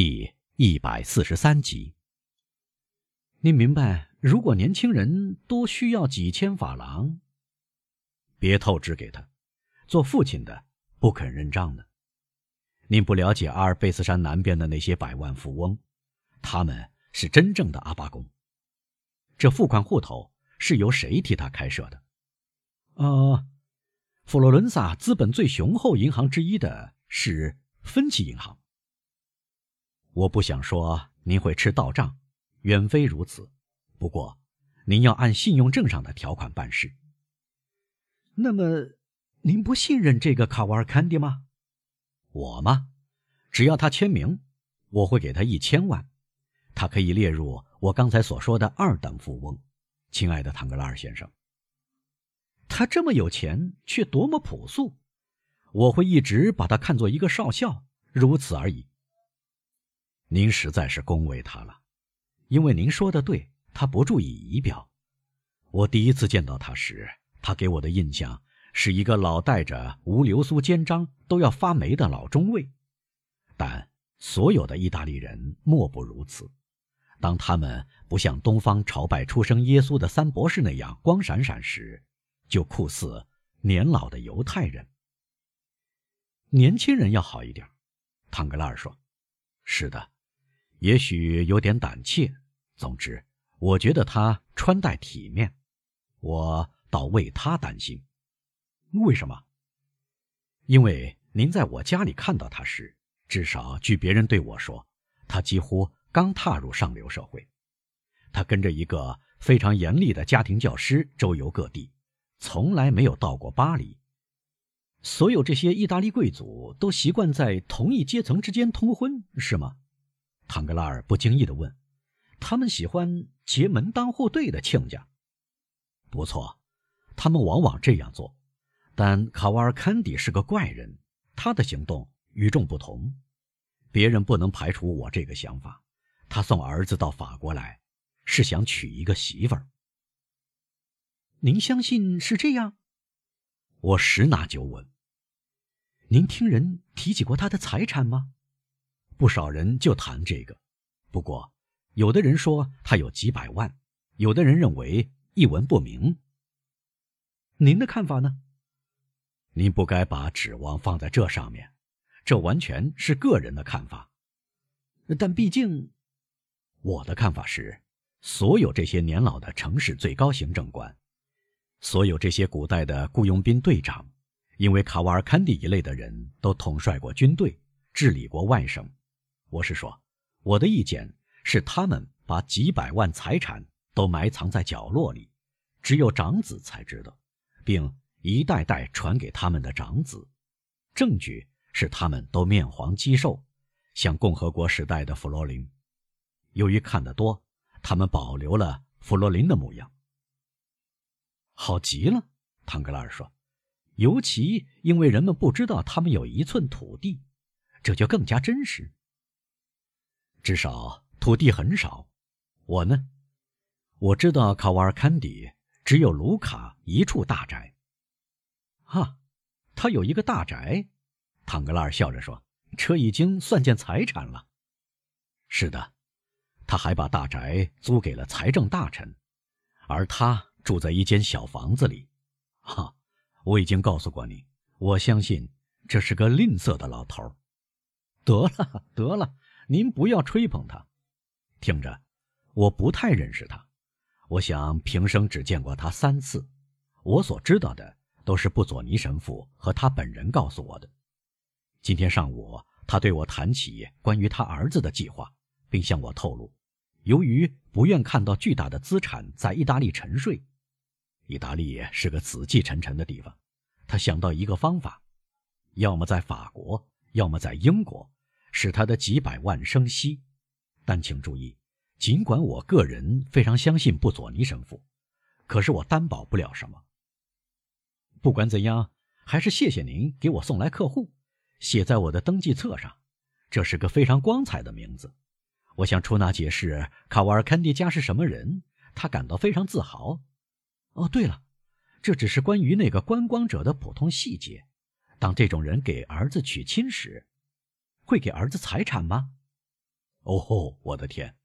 第一百四十三集。您明白，如果年轻人多需要几千法郎，别透支给他。做父亲的不肯认账呢。您不了解阿尔卑斯山南边的那些百万富翁，他们是真正的阿巴公。这付款户头是由谁替他开设的？呃，佛罗伦萨资本最雄厚银行之一的是分期银行。我不想说您会吃倒账，远非如此。不过，您要按信用证上的条款办事。那么，您不信任这个卡瓦尔坎迪吗？我吗？只要他签名，我会给他一千万，他可以列入我刚才所说的二等富翁。亲爱的唐格拉尔先生，他这么有钱，却多么朴素，我会一直把他看作一个少校，如此而已。您实在是恭维他了，因为您说的对，他不注意仪表。我第一次见到他时，他给我的印象是一个老戴着无流苏肩章都要发霉的老中尉。但所有的意大利人莫不如此，当他们不像东方朝拜出生耶稣的三博士那样光闪闪时，就酷似年老的犹太人。年轻人要好一点，唐格拉尔说：“是的。”也许有点胆怯，总之，我觉得他穿戴体面，我倒为他担心。为什么？因为您在我家里看到他时，至少据别人对我说，他几乎刚踏入上流社会。他跟着一个非常严厉的家庭教师周游各地，从来没有到过巴黎。所有这些意大利贵族都习惯在同一阶层之间通婚，是吗？唐格拉尔不经意地问：“他们喜欢结门当户对的亲家？”“不错，他们往往这样做。但卡瓦尔坎迪是个怪人，他的行动与众不同。别人不能排除我这个想法。他送儿子到法国来，是想娶一个媳妇儿。您相信是这样？”“我十拿九稳。”“您听人提起过他的财产吗？”不少人就谈这个，不过，有的人说他有几百万，有的人认为一文不名。您的看法呢？您不该把指望放在这上面，这完全是个人的看法。但毕竟，我的看法是，所有这些年老的城市最高行政官，所有这些古代的雇佣兵队长，因为卡瓦尔坎蒂一类的人都统帅过军队，治理过外省。我是说，我的意见是，他们把几百万财产都埋藏在角落里，只有长子才知道，并一代代传给他们的长子。证据是，他们都面黄肌瘦，像共和国时代的弗罗林。由于看得多，他们保留了弗罗林的模样。好极了，唐格拉尔说，尤其因为人们不知道他们有一寸土地，这就更加真实。至少土地很少，我呢，我知道卡瓦尔坎迪只有卢卡一处大宅。哈，他有一个大宅，唐格拉尔笑着说：“这已经算件财产了。”是的，他还把大宅租给了财政大臣，而他住在一间小房子里。哈，我已经告诉过你，我相信这是个吝啬的老头。得了，得了。您不要吹捧他，听着，我不太认识他，我想平生只见过他三次，我所知道的都是布佐尼神父和他本人告诉我的。今天上午，他对我谈起关于他儿子的计划，并向我透露，由于不愿看到巨大的资产在意大利沉睡，意大利是个死气沉沉的地方，他想到一个方法，要么在法国，要么在英国。使他的几百万生息，但请注意，尽管我个人非常相信布佐尼神父，可是我担保不了什么。不管怎样，还是谢谢您给我送来客户，写在我的登记册上。这是个非常光彩的名字。我向出纳解释卡瓦尔坎蒂家是什么人，他感到非常自豪。哦，对了，这只是关于那个观光者的普通细节。当这种人给儿子娶亲时。会给儿子财产吗？哦吼，我的天，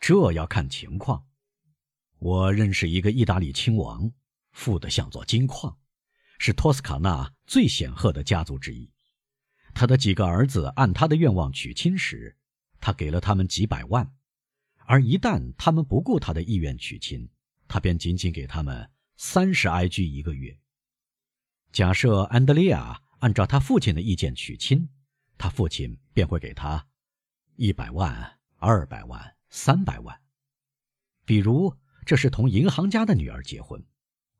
这要看情况。我认识一个意大利亲王，富得像座金矿，是托斯卡纳最显赫的家族之一。他的几个儿子按他的愿望娶亲时，他给了他们几百万；而一旦他们不顾他的意愿娶亲，他便仅仅给他们三十埃居一个月。假设安德烈亚按照他父亲的意见娶亲，他父亲便会给他一百万、二百万、三百万。比如，这是同银行家的女儿结婚，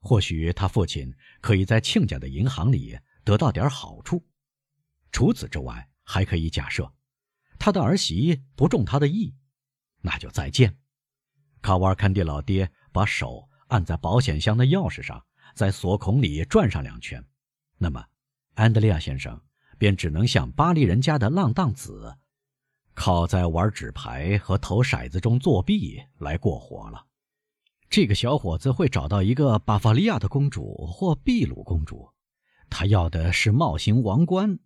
或许他父亲可以在亲家的银行里得到点好处。除此之外，还可以假设，他的儿媳不中他的意，那就再见。卡瓦尔坎蒂老爹把手按在保险箱的钥匙上，在锁孔里转上两圈，那么安德烈亚先生便只能像巴黎人家的浪荡子，靠在玩纸牌和投骰子中作弊来过活了。这个小伙子会找到一个巴伐利亚的公主或秘鲁公主，他要的是帽形王冠。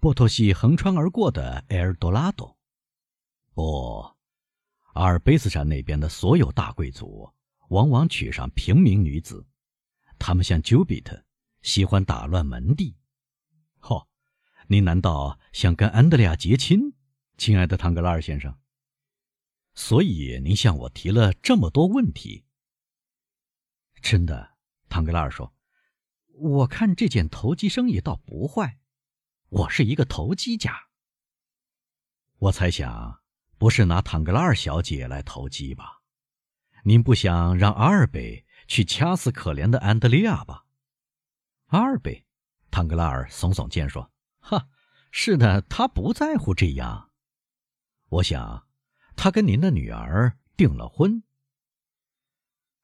波托西横穿而过的埃尔多拉多，不，阿尔卑斯山那边的所有大贵族往往娶上平民女子，他们像丘比特，喜欢打乱门第。嚯，您难道想跟安德烈亚结亲，亲爱的唐格拉尔先生？所以您向我提了这么多问题。真的，唐格拉尔说：“我看这件投机生意倒不坏。”我是一个投机家。我猜想，不是拿唐格拉尔小姐来投机吧？您不想让阿尔贝去掐死可怜的安德利亚吧？阿尔贝，唐格拉尔耸耸肩说：“哈，是的，他不在乎这样。我想，他跟您的女儿订了婚。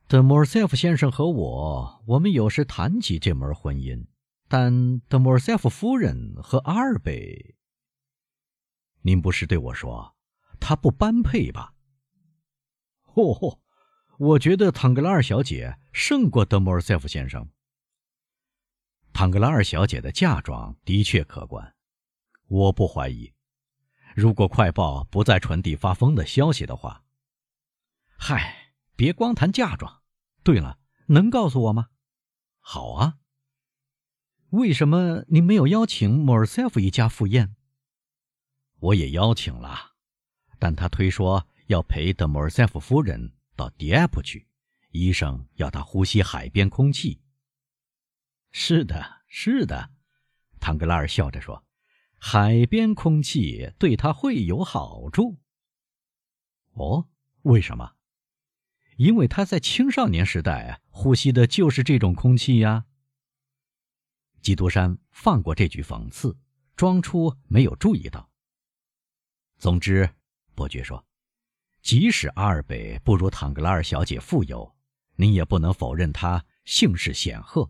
德莫尔塞夫先生和我，我们有时谈起这门婚姻。”但德莫尔塞夫夫人和阿尔贝，您不是对我说他不般配吧？嚯 嚯，我觉得唐格拉尔小姐胜过德莫尔塞夫先生。唐格拉尔小姐的嫁妆的确可观，我不怀疑。如果快报不再传递发疯的消息的话，嗨，别光谈嫁妆。对了，能告诉我吗？好啊。为什么您没有邀请莫尔塞夫一家赴宴？我也邀请了，但他推说要陪德莫尔塞夫夫人到迪埃普去，医生要他呼吸海边空气。是的，是的，唐格拉尔笑着说：“海边空气对他会有好处。”哦，为什么？因为他在青少年时代呼吸的就是这种空气呀。基督山放过这句讽刺，装出没有注意到。总之，伯爵说，即使阿尔贝不如唐格拉尔小姐富有，您也不能否认她姓氏显赫。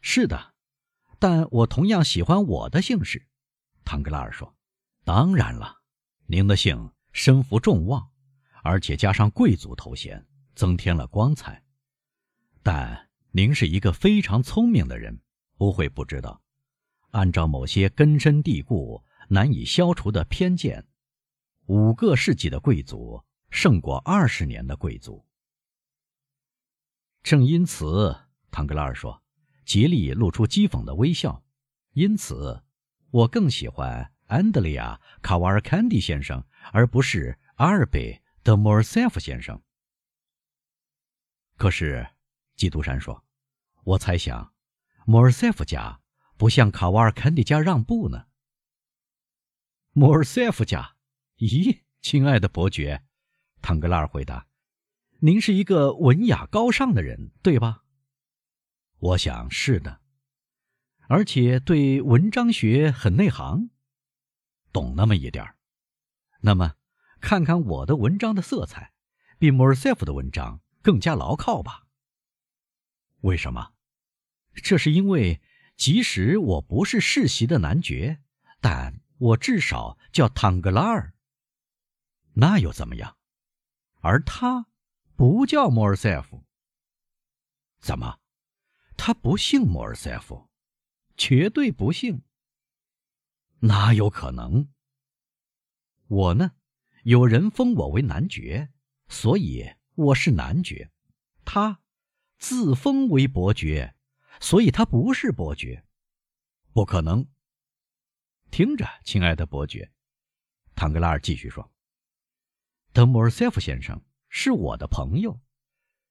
是的，但我同样喜欢我的姓氏。唐格拉尔说：“当然了，您的姓身负众望，而且加上贵族头衔，增添了光彩。但您是一个非常聪明的人。”不会不知道，按照某些根深蒂固、难以消除的偏见，五个世纪的贵族胜过二十年的贵族。正因此，唐格拉尔说，极力露出讥讽的微笑。因此，我更喜欢安德烈亚·卡瓦尔坎蒂先生，而不是阿尔贝·德莫尔塞夫先生。可是，基督山说，我猜想。莫尔塞夫家不向卡瓦尔坎蒂家让步呢。莫尔塞夫家，咦，亲爱的伯爵，唐格拉尔回答：“您是一个文雅高尚的人，对吧？”我想是的，而且对文章学很内行，懂那么一点儿。那么，看看我的文章的色彩，比莫尔塞夫的文章更加牢靠吧？为什么？这是因为，即使我不是世袭的男爵，但我至少叫汤格拉尔。那又怎么样？而他不叫莫尔塞夫。怎么？他不姓莫尔塞夫？绝对不姓。哪有可能？我呢，有人封我为男爵，所以我是男爵。他自封为伯爵，所以他不是伯爵。不可能。听着，亲爱的伯爵，唐格拉尔继续说：“德莫尔塞夫先生是我的朋友，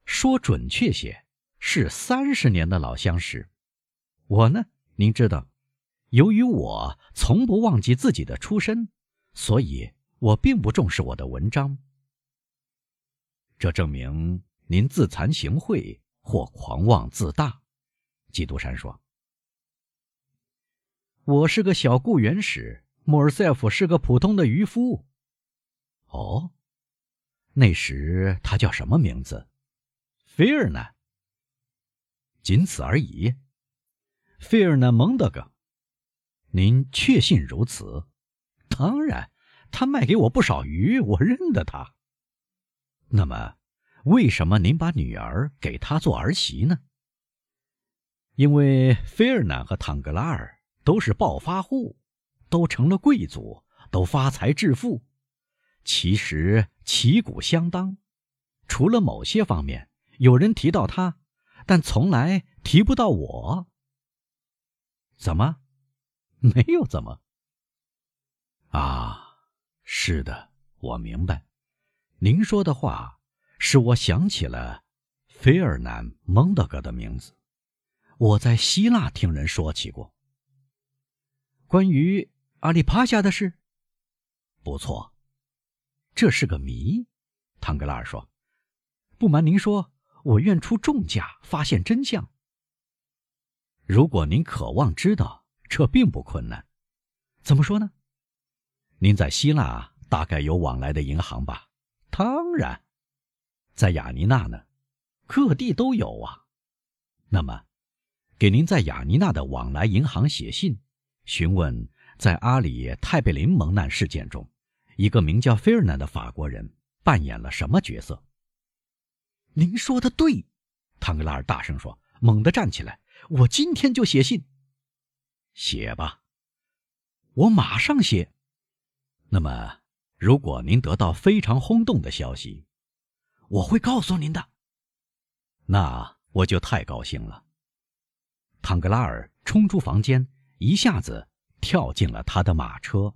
说准确些，是三十年的老相识。我呢，您知道，由于我从不忘记自己的出身，所以我并不重视我的文章。这证明您自惭形秽或狂妄自大。”基督山说。我是个小雇员时，莫尔塞夫是个普通的渔夫。哦，那时他叫什么名字？菲尔呢？仅此而已。菲尔呢？蒙德格，您确信如此？当然，他卖给我不少鱼，我认得他。那么，为什么您把女儿给他做儿媳呢？因为菲尔南和唐格拉尔。都是暴发户，都成了贵族，都发财致富，其实旗鼓相当。除了某些方面有人提到他，但从来提不到我。怎么？没有怎么？啊，是的，我明白。您说的话使我想起了菲尔南·蒙德格的名字，我在希腊听人说起过。关于阿里帕夏的事，不错，这是个谜。唐格拉尔说：“不瞒您说，我愿出重价发现真相。如果您渴望知道，这并不困难。怎么说呢？您在希腊大概有往来的银行吧？当然，在雅尼娜呢，各地都有啊。那么，给您在雅尼娜的往来银行写信。”询问在阿里泰贝林蒙难事件中，一个名叫菲尔南的法国人扮演了什么角色？您说的对，唐格拉尔大声说，猛地站起来：“我今天就写信。”写吧，我马上写。那么，如果您得到非常轰动的消息，我会告诉您的。那我就太高兴了。唐格拉尔冲出房间。一下子跳进了他的马车。